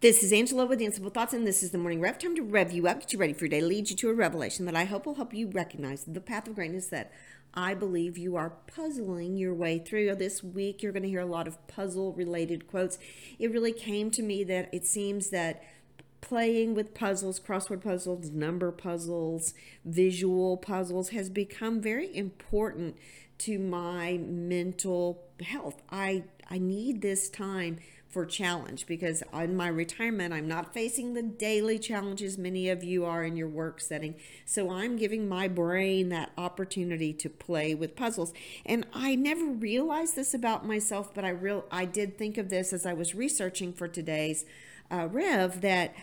This is Angela with Danceable Thoughts, and this is the morning rev. Time to rev you up, get you ready for your day, lead you to a revelation that I hope will help you recognize the path of greatness that I believe you are puzzling your way through. This week, you're going to hear a lot of puzzle related quotes. It really came to me that it seems that playing with puzzles, crossword puzzles, number puzzles, visual puzzles has become very important to my mental health. I I need this time for challenge because in my retirement, I'm not facing the daily challenges many of you are in your work setting. So I'm giving my brain that opportunity to play with puzzles. And I never realized this about myself, but I real I did think of this as I was researching for today's uh, Rev that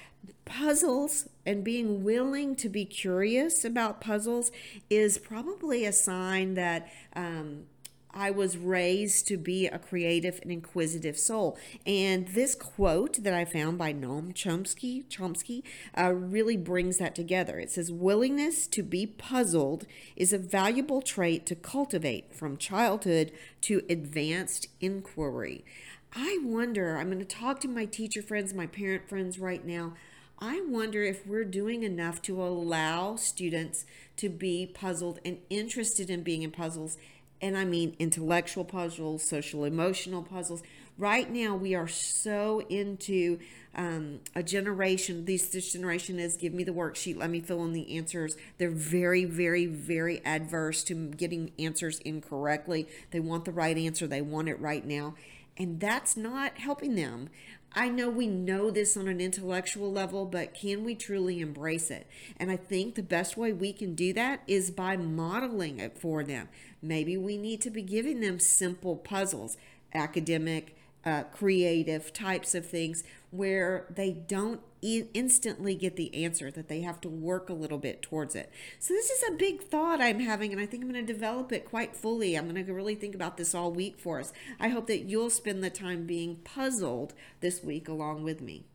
puzzles and being willing to be curious about puzzles is probably a sign that um, I was raised to be a creative and inquisitive soul. And this quote that I found by Noam Chomsky, Chomsky uh, really brings that together. It says, Willingness to be puzzled is a valuable trait to cultivate from childhood to advanced inquiry. I wonder, I'm going to talk to my teacher friends, my parent friends right now. I wonder if we're doing enough to allow students to be puzzled and interested in being in puzzles and I mean intellectual puzzles, social emotional puzzles. Right now, we are so into um, a generation. This this generation is give me the worksheet, let me fill in the answers. They're very, very, very adverse to getting answers incorrectly. They want the right answer. They want it right now, and that's not helping them. I know we know this on an intellectual level, but can we truly embrace it? And I think the best way we can do that is by modeling it for them. Maybe we need to be giving them simple puzzles, academic, uh, creative types of things where they don't in- instantly get the answer, that they have to work a little bit towards it. So, this is a big thought I'm having, and I think I'm going to develop it quite fully. I'm going to really think about this all week for us. I hope that you'll spend the time being puzzled this week along with me.